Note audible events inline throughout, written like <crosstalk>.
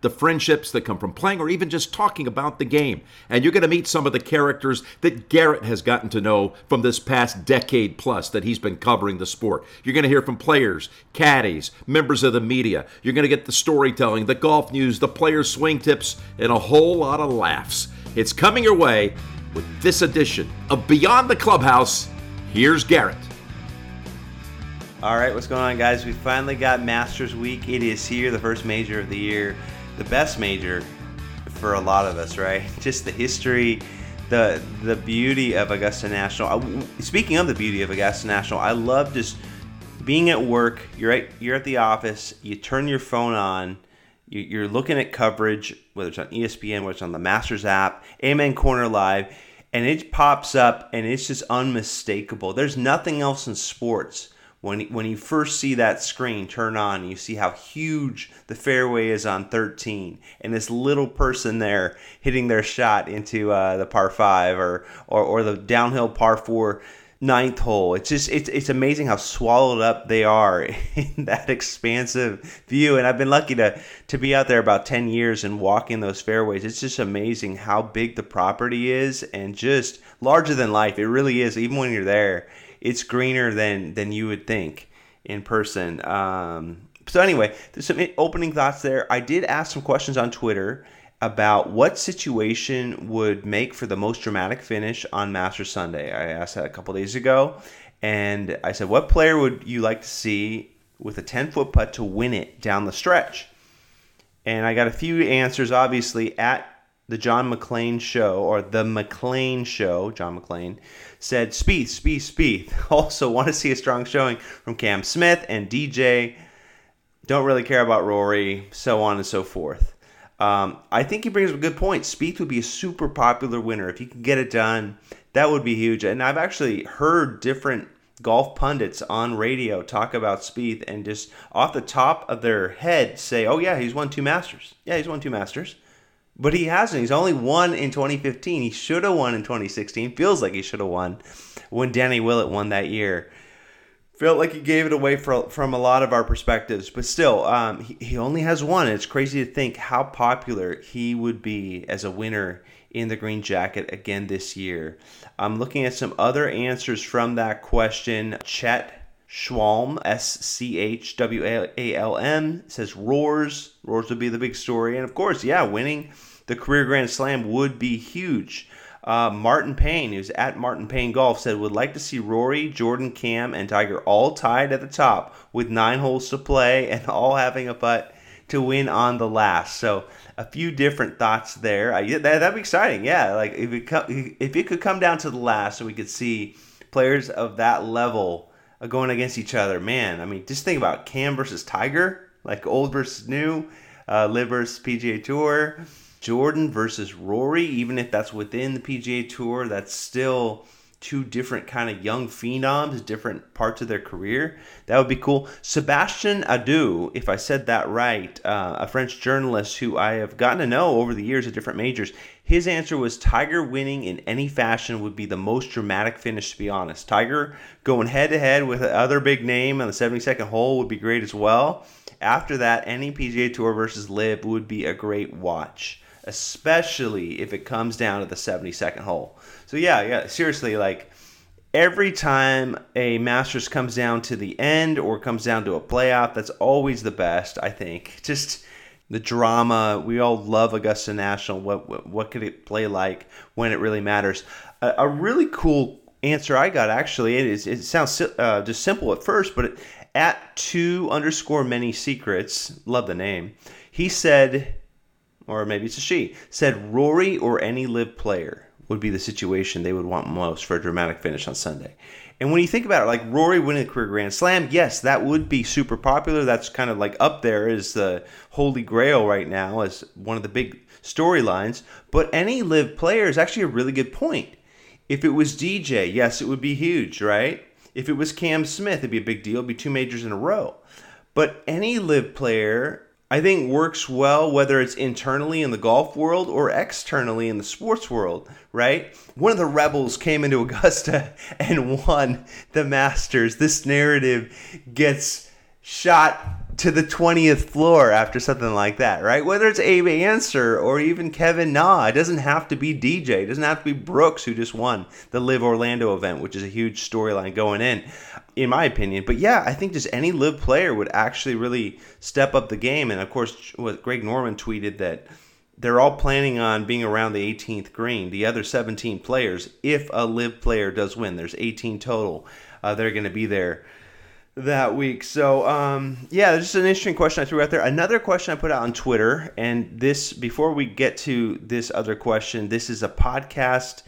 the friendships that come from playing or even just talking about the game. And you're going to meet some of the characters that Garrett has gotten to know from this past decade plus that he's been covering the sport. You're going to hear from players, caddies, members of the media. You're going to get the storytelling, the golf news, the players' swing tips, and a whole lot of laughs. It's coming your way with this edition of Beyond the Clubhouse. Here's Garrett. All right, what's going on, guys? We finally got Masters Week. It is here, the first major of the year the best major for a lot of us, right? <laughs> Just the history, the the beauty of Augusta National. Speaking of the beauty of Augusta National, I love just being at work. You're at you're at the office. You turn your phone on. You're looking at coverage, whether it's on ESPN, whether it's on the Masters app, Amen Corner Live, and it pops up, and it's just unmistakable. There's nothing else in sports when when you first see that screen turn on, you see how huge the fairway is on 13, and this little person there hitting their shot into uh, the par five or, or or the downhill par four ninth hole. It's just it's it's amazing how swallowed up they are <laughs> in that expansive view. And I've been lucky to to be out there about ten years and walking those fairways. It's just amazing how big the property is and just larger than life. It really is. Even when you're there, it's greener than than you would think in person. Um, so anyway, there's some opening thoughts there. I did ask some questions on Twitter about what situation would make for the most dramatic finish on Master Sunday. I asked that a couple days ago, and I said, "What player would you like to see with a 10 foot putt to win it down the stretch?" And I got a few answers. Obviously, at the John McClain show or the McClain show, John McClain said, Spieth, Spieth, Spieth. <laughs> Also, want to see a strong showing from Cam Smith and DJ. Don't really care about Rory, so on and so forth. Um, I think he brings up a good point. Spieth would be a super popular winner if he could get it done. That would be huge. And I've actually heard different golf pundits on radio talk about Spieth and just off the top of their head say, "Oh yeah, he's won two Masters. Yeah, he's won two Masters." But he hasn't. He's only won in 2015. He should have won in 2016. Feels like he should have won when Danny Willett won that year. Felt like he gave it away for, from a lot of our perspectives, but still, um, he, he only has one. It's crazy to think how popular he would be as a winner in the green jacket again this year. I'm looking at some other answers from that question. Chet Schwalm, S C H W A L M, says Roars. Roars would be the big story. And of course, yeah, winning the career Grand Slam would be huge. Uh, Martin Payne, who's at Martin Payne Golf, said would like to see Rory, Jordan, Cam, and Tiger all tied at the top with nine holes to play and <laughs> all having a putt to win on the last. So a few different thoughts there. I, that, that'd be exciting. Yeah, like if it if it could come down to the last, so we could see players of that level uh, going against each other. Man, I mean, just think about Cam versus Tiger, like old versus new, uh, LIV versus PGA Tour. Jordan versus Rory, even if that's within the PGA Tour, that's still two different kind of young phenoms, different parts of their career. That would be cool. Sebastian Adu, if I said that right, uh, a French journalist who I have gotten to know over the years at different majors, his answer was Tiger winning in any fashion would be the most dramatic finish, to be honest. Tiger going head to head with other big name on the 72nd hole would be great as well. After that, any PGA Tour versus LIV would be a great watch especially if it comes down to the 72nd hole. So yeah, yeah, seriously, like every time a Masters comes down to the end or comes down to a playoff, that's always the best, I think. Just the drama. We all love Augusta National. What what, what could it play like when it really matters? A, a really cool answer I got actually. It is. It sounds uh, just simple at first, but it, at two underscore many secrets. Love the name. He said or maybe it's a she, said Rory or any LIV player would be the situation they would want most for a dramatic finish on Sunday. And when you think about it, like Rory winning the career Grand Slam, yes, that would be super popular. That's kind of like up there is the holy grail right now as one of the big storylines. But any LIV player is actually a really good point. If it was DJ, yes, it would be huge, right? If it was Cam Smith, it'd be a big deal. It'd be two majors in a row. But any LIV player I think works well whether it's internally in the golf world or externally in the sports world, right? One of the rebels came into <laughs> Augusta and won the Masters. This narrative gets shot to the 20th floor after something like that, right? Whether it's Abe Ancer or even Kevin Na, it doesn't have to be DJ. It doesn't have to be Brooks who just won the LIV Orlando event, which is a huge storyline going in, in my opinion. But yeah, I think just any LIV player would actually really step up the game. And of course, what Greg Norman tweeted that they're all planning on being around the 18th green. The other 17 players, if a LIV player does win, there's 18 total, uh, they're going to be there that week. So, um, yeah, just an interesting question I threw out there. Another question I put out on Twitter, and this, before we get to this other question, this is a podcast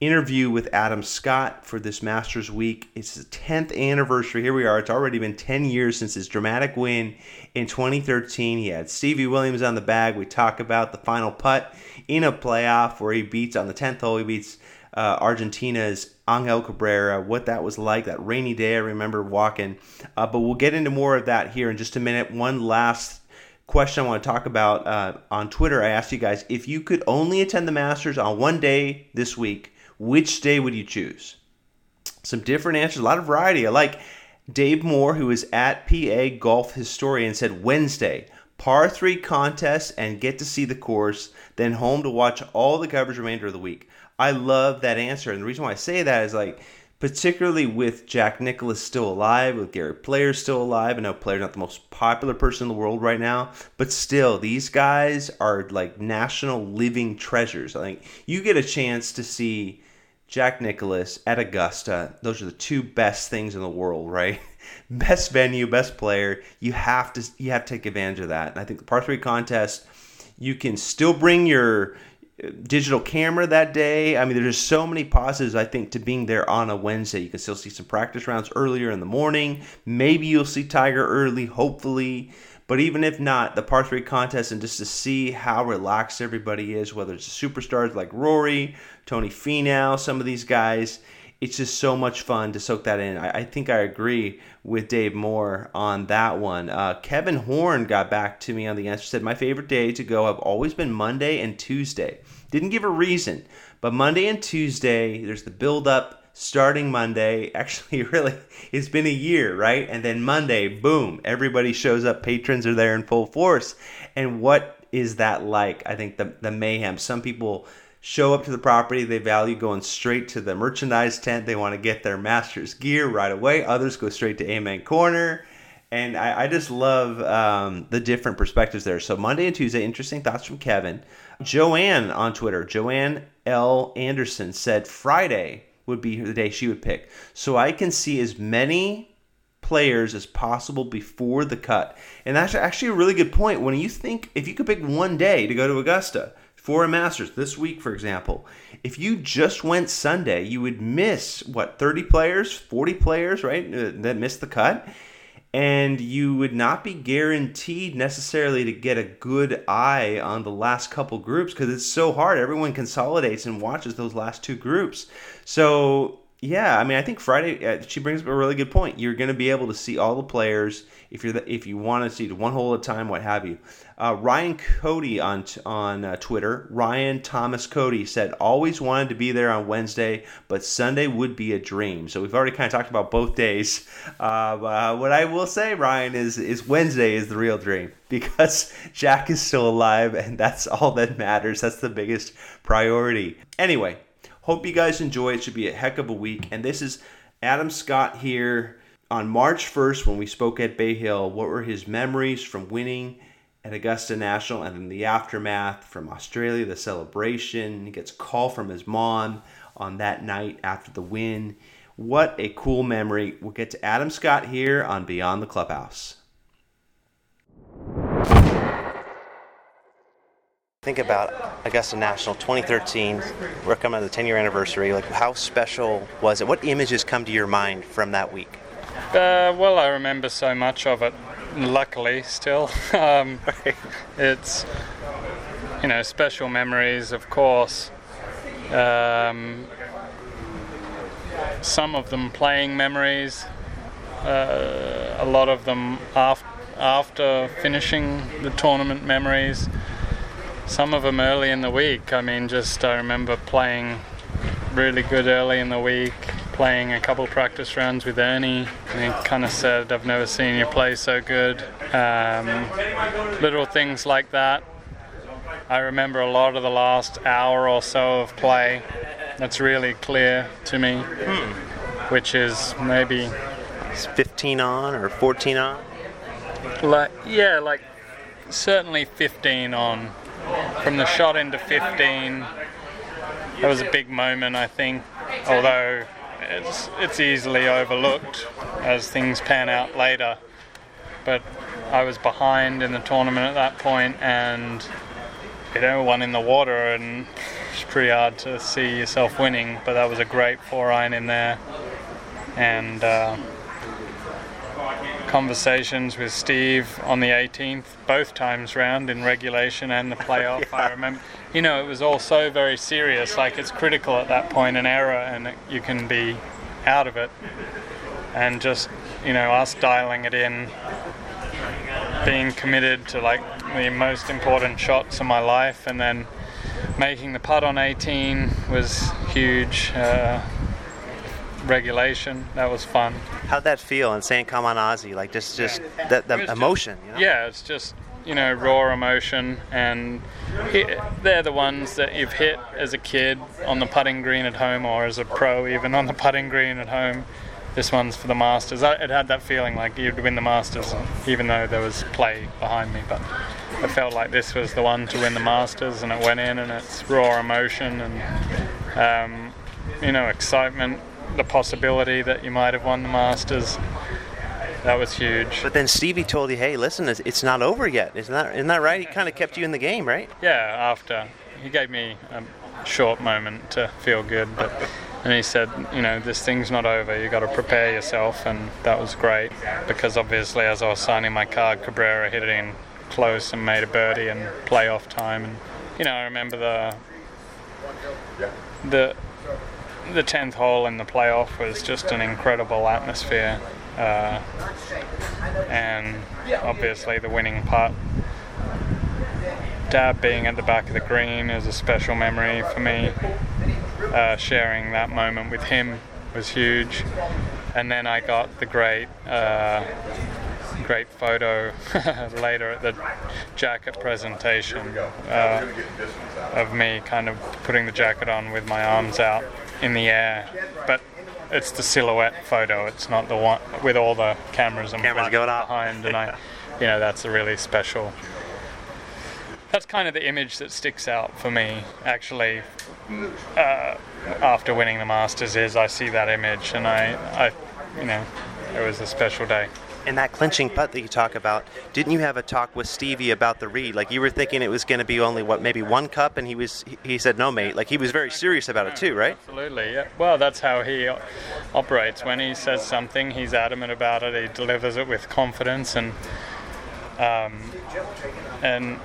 interview with Adam Scott for this Masters week. It's the 10th anniversary. Here we are. It's already been 10 years since his dramatic win in 2013. He had Stevie Williams on the bag. We talk about the final putt in a playoff where he beats on the 10th hole, he beats uh, Argentina's Angel Cabrera, what that was like, that rainy day I remember walking. Uh, but we'll get into more of that here in just a minute. One last question I want to talk about uh, on Twitter. I asked you guys if you could only attend the Masters on one day this week, which day would you choose? Some different answers, a lot of variety. I like Dave Moore, who is at PA Golf Historian, said Wednesday par three contest and get to see the course, then home to watch all the coverage remainder of the week. I love that answer. And the reason why I say that is like, particularly with Jack Nicklaus still alive, with Gary Player still alive. I know Player's not the most popular person in the world right now, but still, these guys are like national living treasures. I think you get a chance to see Jack Nicklaus at Augusta. Those are the two best things in the world, right? <laughs> <laughs> best venue, best player. You have to you have to take advantage of that. And I think the par three contest, you can still bring your uh, digital camera that day. I mean, there's just so many positives, I think, to being there on a Wednesday. You can still see some practice rounds earlier in the morning. Maybe you'll see Tiger early, hopefully. But even if not, the par three contest and just to see how relaxed everybody is, whether it's superstars like Rory, Tony Finau, some of these guys, it's just so much fun to soak that in. I, I think I agree with Dave Moore on that one. Uh, Kevin Horn got back to me on the answer. Said my favorite day to go have always been Monday and Tuesday. Didn't give a reason, but Monday and Tuesday, there's the build up starting Monday. <laughs> Actually, really, it's been a year, right? And then Monday, boom, everybody shows up. Patrons are there in full force. And what is that like? I think the the mayhem. Some people show up to the property. They value going straight to the merchandise tent. They want to get their master's gear right away. Others go straight to Amen Corner. And I, I just love um, the different perspectives there. So Monday and Tuesday, interesting thoughts from Kevin. Joanne on Twitter, Joanne L. Anderson said Friday would be the day she would pick. So I can see as many players as possible before the cut. And that's actually a really good point. When you think if you could pick one day to go to Augusta, for a Masters this week, for example, if you just went Sunday, you would miss what 30 players, 40 players, right? Uh, that missed the cut, and you would not be guaranteed necessarily to get a good eye on the last couple groups because it's so hard. Everyone consolidates and watches those last two groups. So yeah, I mean, I think Friday uh, she brings up a really good point. You're going to be able to see all the players if you're the, if you want to see one hole at a time, what have you. Uh, Ryan Cody on on uh, Twitter, Ryan Thomas Cody said always wanted to be there on Wednesday, but Sunday would be a dream. So we've already kind of talked about both days. Uh, uh what I will say, Ryan, is is Wednesday is the real dream <laughs> because Jack is still alive, and that's all that matters. That's the biggest priority. Anyway, Hope you guys enjoy. It should be a heck of a week. And this is Adam Scott here on March 1st when we spoke at Bay Hill. What were his memories from winning at Augusta National and then the aftermath from Australia, the celebration? He gets a call from his mom on that night after the win. What a cool memory. We'll get to Adam Scott here on Beyond the Clubhouse. Think about Augusta National 2013. We're coming to the 10 year anniversary. Like, how special was it? What images come to your mind from that week? Uh, well, I remember so much of it. Luckily, still, <laughs> um, it's you know special memories, of course. Um, some of them playing memories. Uh, a lot of them after after finishing the tournament memories. Some of them early in the week. I mean, just I remember playing really good early in the week, playing a couple practice rounds with Ernie. And he kind of said, I've never seen you play so good. Um, little things like that. I remember a lot of the last hour or so of play. That's really clear to me, which is maybe It's 15 on or 14 on? like yeah, like certainly 15 on. From the shot into 15, that was a big moment, I think. Although it's it's easily overlooked as things pan out later. But I was behind in the tournament at that point, and you know, one in the water, and it's pretty hard to see yourself winning. But that was a great four iron in there, and. Uh, conversations with Steve on the 18th, both times round in regulation and the playoff. I <laughs> remember, you know, it was all so very serious. Like it's critical at that point, an error, and it- you can be out of it. And just, you know, us dialing it in, being committed to like the most important shots of my life, and then making the putt on 18 was huge. Uh, regulation, that was fun. How'd that feel? And saying "Come on, Aussie," like just just that the was just- emotion. You know? Yeah, it's just you know raw emotion, and hit, they're the ones that you've hit as a kid on the putting green at home, or as a pro even on the putting green at home. This one's for the Masters. I, it had that feeling like you'd win the Masters, even though there was play behind me. But I felt like this was the one to win the Masters, and it went in, and it's raw emotion and um, you know excitement, the possibility that you might have won the Masters. That was huge. But then Stevie told you, "Hey, listen, it's, it's not over yet. Isn't that isn't that right?" He kind of kept you in the game, right? Yeah, after he gave me a short moment to feel good, but and he said, you know, this thing's not over. You got to prepare yourself, and that was great because obviously, as I was signing my card, Cabrera hit it in close and made a birdie and playoff time, and you know, I remember the the the tenth hole in the playoff was just an incredible atmosphere, uh, and obviously the winning putt Dad being at the back of the green is a special memory for me. Uh, sharing that moment with him was huge, and then I got the great, uh, great photo <laughs> later at the jacket presentation uh, of me kind of putting the jacket on with my arms out in the air, but. It's the silhouette photo. It's not the one with all the cameras and Cameras going off. behind, and I, <laughs> you know, that's a really special that's kind of the image that sticks out for me actually uh, after winning the masters is i see that image and i i you know it was a special day And that clinching putt that you talk about, didn't you have a talk with Stevie about the read? Like you were thinking it was going to be only what maybe one cup, and he was he- said no, mate. Like he was very serious about it too, right? absolutely yeah well that's how he operates when he says something he's adamant about it he delivers it with confidence and um, and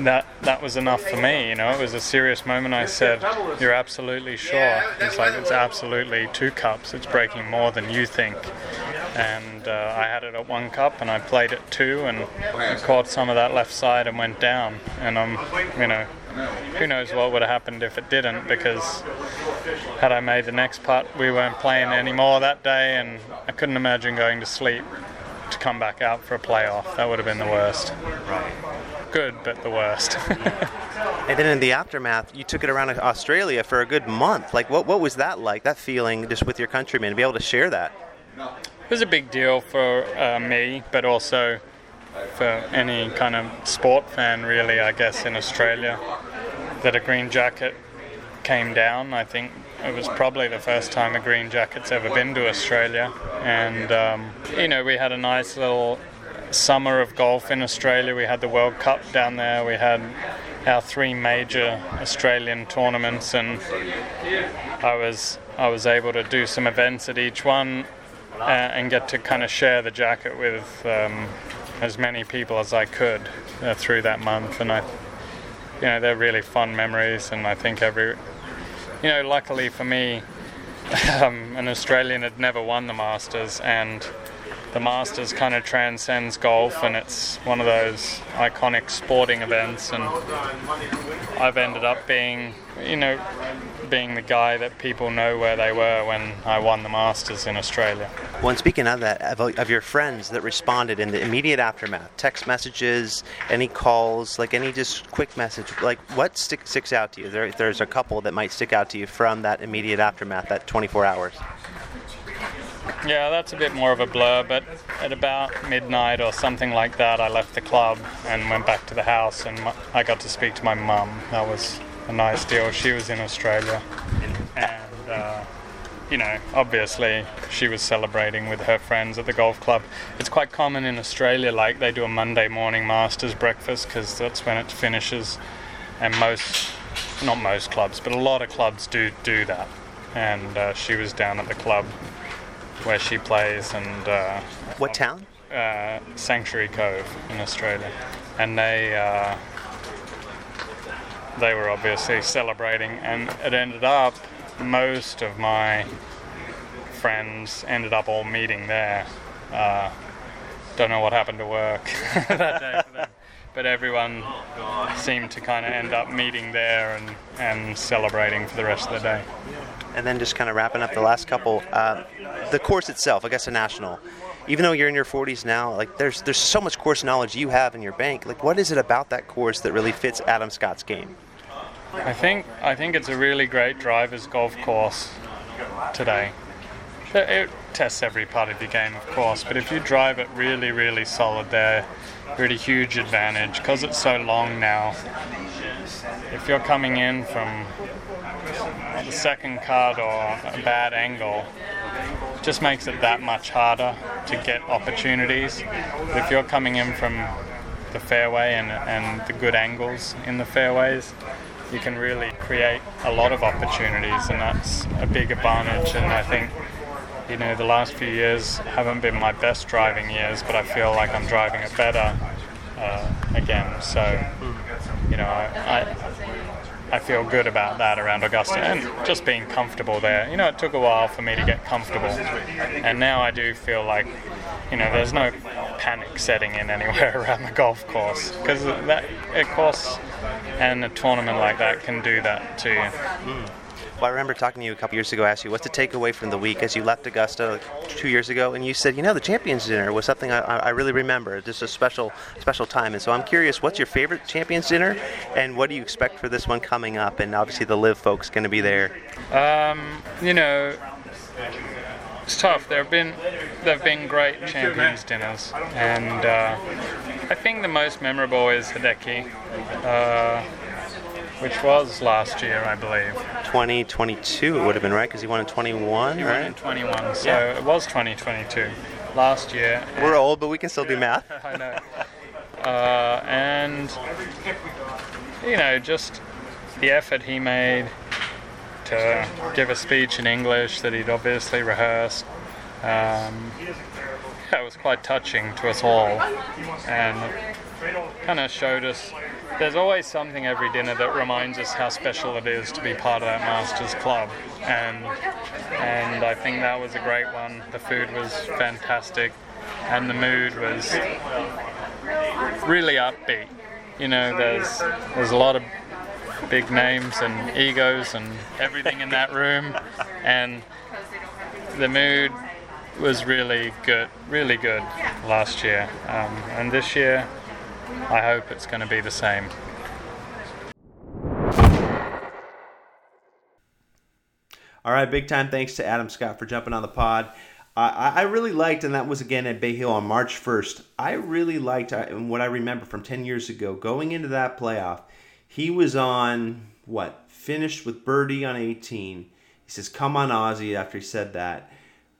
that that was enough for me. You know, it was a serious moment. I said, "You're absolutely sure." He's like, "It's absolutely two cups. It's breaking more than you think." And uh, I had it at one cup, and I played it two, and I caught some of that left side and went down. And I'm, you know, who knows what would have happened if it didn't? Because had I made the next putt, we weren't playing anymore that day, and I couldn't imagine going to sleep to come back out for a playoff. That would have been the worst. Good, but the worst. <laughs> And then in the aftermath, you took it around Australia for a good month. Like what what was that like? That feeling just with your countrymen to be able to share that. It was a big deal for uh, me, but also for any kind of sport fan, really, I guess, in Australia, that a green jacket came down. I think it was probably the first time a green jacket's ever been to Australia. And, um, you know, we had a nice little summer of golf in Australia. We had the World Cup down there. We had our three major Australian tournaments, and I was I was able to do some events at each one uh, and get to kind of share the jacket with um, as many people as I could uh, through that month. And I, you know, they're really fun memories. And I think every, you know, luckily for me, <laughs> um, an Australian had never won the Masters, and the Masters kind of transcends golf, and it's one of those iconic sporting events. And I've ended up being, you know, being the guy that people know where they were when I won the Masters in Australia. Well, and speaking of that, of, of your friends that responded in the immediate aftermath, text messages, any calls, like any just quick message, like what stick, sticks out to you? There, there's a couple that might stick out to you from that immediate aftermath, that 24 hours. Yeah, that's a bit more of a blur, but at about midnight or something like that, I left the club and went back to the house, and I got to speak to my mum. That was a nice deal. She was in Australia, and uh, you know, obviously, she was celebrating with her friends at the golf club. It's quite common in Australia, like they do a Monday morning Masters breakfast because that's when it finishes, and most, not most clubs, but a lot of clubs do do that. And uh, she was down at the club where she plays, and uh, what town? Uh, Sanctuary Cove in Australia, and they uh, they were obviously celebrating, and it ended up most of my friends ended up all meeting there. Uh, don't know what happened to work <laughs> that day for them. But everyone seemed to kind of end up meeting there and, and celebrating for the rest of the day. And then just kind of wrapping up the last couple, uh, the course itself, Augusta National. Even though you're in your 40s now, like there's there's so much course knowledge you have in your bank. Like, what is it about that course that really fits Adam Scott's game? I think I think it's a really great driver's golf course today. It tests every part of your game, of course, but if you drive it really, really solid there, really huge advantage because it's so long now. If you're coming in from the second cut or a bad angle, just makes it that much harder to get opportunities. But if you're coming in from the fairway and, and the good angles in the fairways, you can really create a lot of opportunities, and that's a big advantage. And I think, you know, the last few years haven't been my best driving years, but I feel like I'm driving it better uh, again. So, you know, I, I I feel good about that around Augusta and just being comfortable there. You know, it took a while for me to get comfortable, and now I do feel like, you know, there's no panic setting in anywhere <laughs> around the golf course because that a course and a tournament like that can do that to you. Mm. Well, I remember talking to you a couple years ago. I asked you what's the takeaway from the week as you left Augusta two years ago, and you said, you know, the Champions Dinner was something I, I really remember. Just a special, special time. And so I'm curious, what's your favorite Champions Dinner, and what do you expect for this one coming up? And obviously, the LIV folks going to be there. Um, you know, it's tough. There have been there have been great champions dinners, and uh, I think the most memorable is Hideki. Uh, which was last year, I believe. 2022 it would have been right because he won in 21, he right? Won in 21, so yeah. it was 2022 last year. We're old, but we can still do math. <laughs> I know. Uh, and you know, just the effort he made to give a speech in English that he'd obviously rehearsed. Um, yeah, it was quite touching to us all, and kind of showed us there's always something every dinner that reminds us how special it is to be part of that Masters Club, and and I think that was a great one. The food was fantastic, and the mood was really upbeat. You know, there's there's a lot of big names and egos and everything in that room, and the mood was really good, really good last year, um, and this year I hope it's going to be the same. All right, big time thanks to Adam Scott for jumping on the pod. I really liked, and that was again at Bay Hill on March 1st. I really liked, uh, and what I remember from 10 years ago, going into that playoff, he was on what? Finished with birdie on 18. He says, Come on, Aussie, after he said that.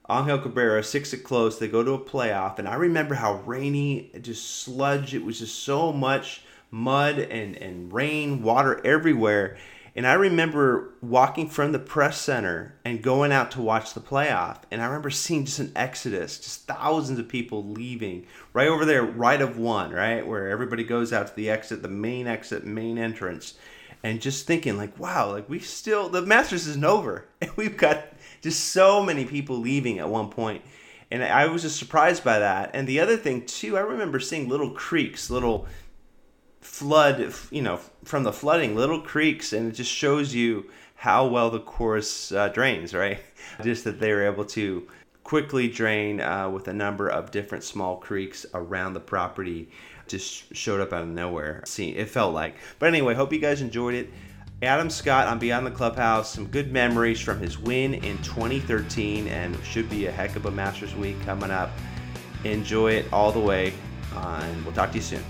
Angel Cabrera, six at close. They go to a playoff, and I remember how rainy, just sludge. It was just so much mud and, and rain, water everywhere. And I remember walking from the press center and going out to watch the playoff. And I remember seeing just an exodus, just thousands of people leaving right over there, right of one, right? Where everybody goes out to the exit, the main exit, main entrance. And just thinking, like, wow, like we still, the Masters isn't over. <laughs> And we've got just so many people leaving at one point. And I was just surprised by that. And the other thing too, I remember seeing little creeks, little flood, you know, from the flooding, little creeks, and it just shows you how well the course uh, drains, right? <laughs> Just that they were able to quickly drain uh, with a number of different small creeks around the property. Just showed up out of nowhere. See, it felt like. But anyway, hope you guys enjoyed it. Adam Scott on Beyond the Clubhouse, some good memories from his win in 2013, and should be a heck of a Masters week coming up. Enjoy it all the way, uh, and we'll talk to you soon.